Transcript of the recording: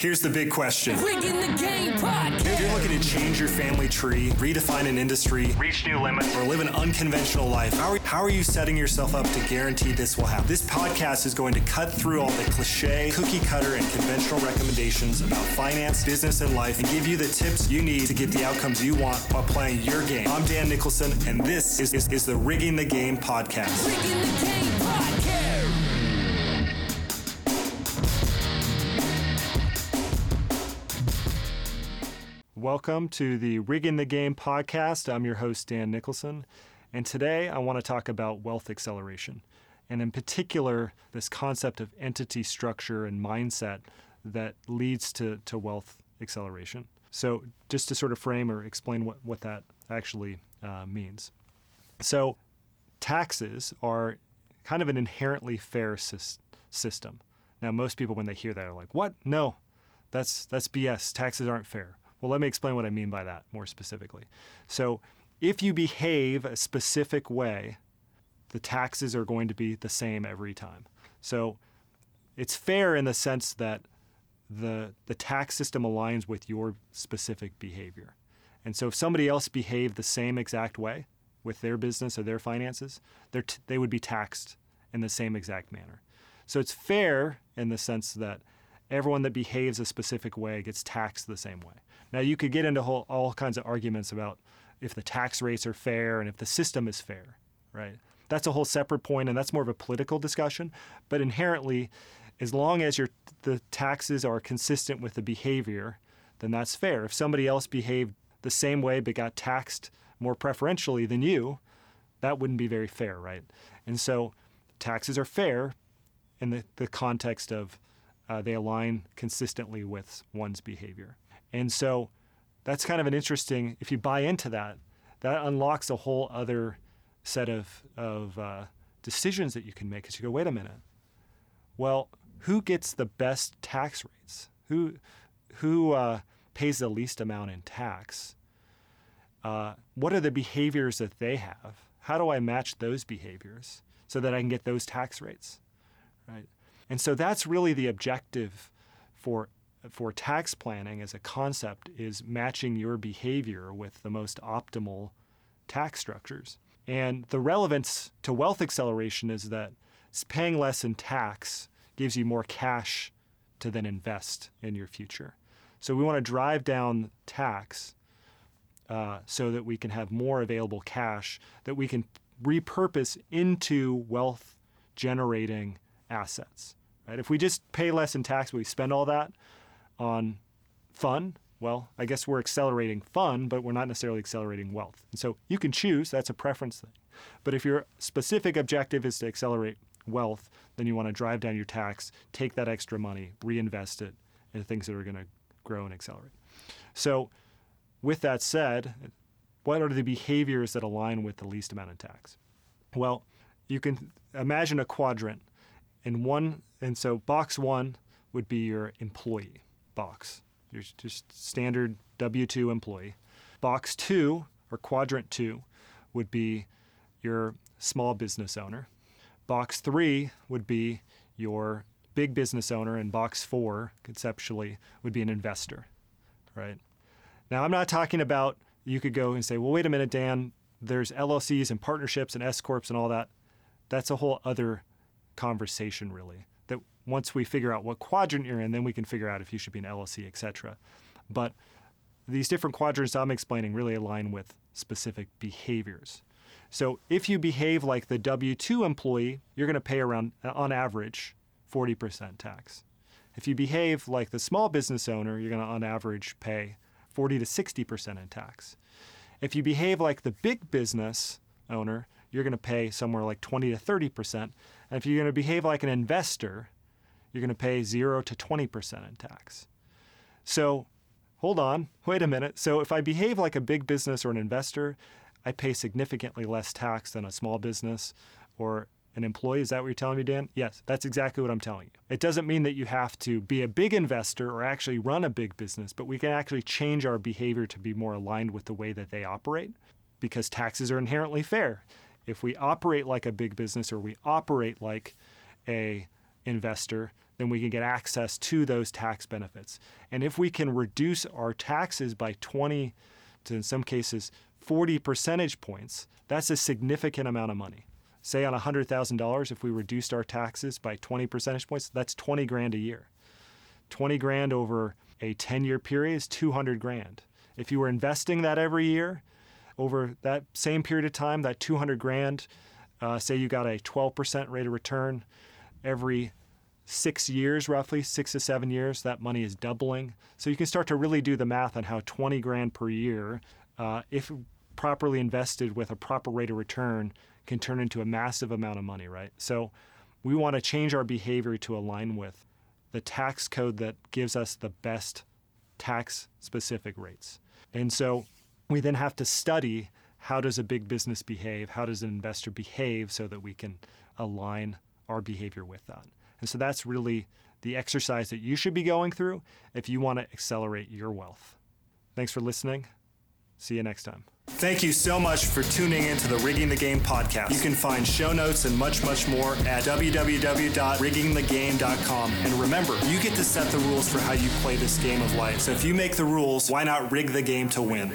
Here's the big question. Rigging the Game If you're looking to change your family tree, redefine an industry, reach new limits, or live an unconventional life, how are, how are you setting yourself up to guarantee this will happen? This podcast is going to cut through all the cliche, cookie cutter, and conventional recommendations about finance, business, and life and give you the tips you need to get the outcomes you want while playing your game. I'm Dan Nicholson, and this is, is, is the Rigging the Game podcast. Rigging the Game Podcast. Welcome to the Rigging the Game podcast. I'm your host, Dan Nicholson. And today I want to talk about wealth acceleration. And in particular, this concept of entity structure and mindset that leads to, to wealth acceleration. So, just to sort of frame or explain what, what that actually uh, means. So, taxes are kind of an inherently fair sys- system. Now, most people, when they hear that, are like, what? No, that's, that's BS. Taxes aren't fair. Well, let me explain what I mean by that more specifically. So, if you behave a specific way, the taxes are going to be the same every time. So, it's fair in the sense that the, the tax system aligns with your specific behavior. And so, if somebody else behaved the same exact way with their business or their finances, t- they would be taxed in the same exact manner. So, it's fair in the sense that everyone that behaves a specific way gets taxed the same way. Now, you could get into whole, all kinds of arguments about if the tax rates are fair and if the system is fair, right? That's a whole separate point, and that's more of a political discussion. But inherently, as long as your the taxes are consistent with the behavior, then that's fair. If somebody else behaved the same way but got taxed more preferentially than you, that wouldn't be very fair, right? And so, taxes are fair in the, the context of uh, they align consistently with one's behavior. And so that's kind of an interesting, if you buy into that, that unlocks a whole other set of, of uh, decisions that you can make because you go, wait a minute. Well, who gets the best tax rates? Who, who uh, pays the least amount in tax? Uh, what are the behaviors that they have? How do I match those behaviors so that I can get those tax rates? Right? And so that's really the objective for for tax planning as a concept is matching your behavior with the most optimal tax structures. And the relevance to wealth acceleration is that paying less in tax gives you more cash to then invest in your future. So we want to drive down tax uh, so that we can have more available cash that we can repurpose into wealth generating assets. Right? If we just pay less in tax, we spend all that on fun, well, I guess we're accelerating fun, but we're not necessarily accelerating wealth. And so you can choose, that's a preference thing. But if your specific objective is to accelerate wealth, then you want to drive down your tax, take that extra money, reinvest it in things that are going to grow and accelerate. So, with that said, what are the behaviors that align with the least amount of tax? Well, you can imagine a quadrant and one and so box one would be your employee box your just standard w2 employee. Box two or quadrant two would be your small business owner. Box three would be your big business owner and box four conceptually would be an investor right? Now i'm not talking about you could go and say well wait a minute dan there's llcs and partnerships and s corps and all that. That's a whole other conversation really that once we figure out what quadrant you're in then we can figure out if you should be an llc etc but these different quadrants i'm explaining really align with specific behaviors. So if you behave like the w2 employee you're going to pay around uh, on average 40% tax. If you behave like the small business owner you're going to on average pay 40 to 60% in tax. If you behave like the big business owner you're going to pay somewhere like 20 to 30 percent and if you're going to behave like an investor, you're going to pay 0 to 20% in tax. So hold on, wait a minute. So if I behave like a big business or an investor, I pay significantly less tax than a small business or an employee. Is that what you're telling me, Dan? Yes, that's exactly what I'm telling you. It doesn't mean that you have to be a big investor or actually run a big business, but we can actually change our behavior to be more aligned with the way that they operate because taxes are inherently fair if we operate like a big business or we operate like a investor, then we can get access to those tax benefits. And if we can reduce our taxes by 20 to in some cases 40 percentage points, that's a significant amount of money. Say on $100,000, if we reduced our taxes by 20 percentage points, that's 20 grand a year. 20 grand over a 10 year period is 200 grand. If you were investing that every year over that same period of time, that 200 grand, uh, say you got a 12% rate of return every six years, roughly six to seven years, that money is doubling. So you can start to really do the math on how 20 grand per year, uh, if properly invested with a proper rate of return, can turn into a massive amount of money, right? So we want to change our behavior to align with the tax code that gives us the best tax specific rates. And so we then have to study how does a big business behave? How does an investor behave so that we can align our behavior with that? And so that's really the exercise that you should be going through if you want to accelerate your wealth. Thanks for listening. See you next time. Thank you so much for tuning into the Rigging the Game podcast. You can find show notes and much, much more at www.riggingthegame.com. And remember, you get to set the rules for how you play this game of life. So if you make the rules, why not rig the game to win?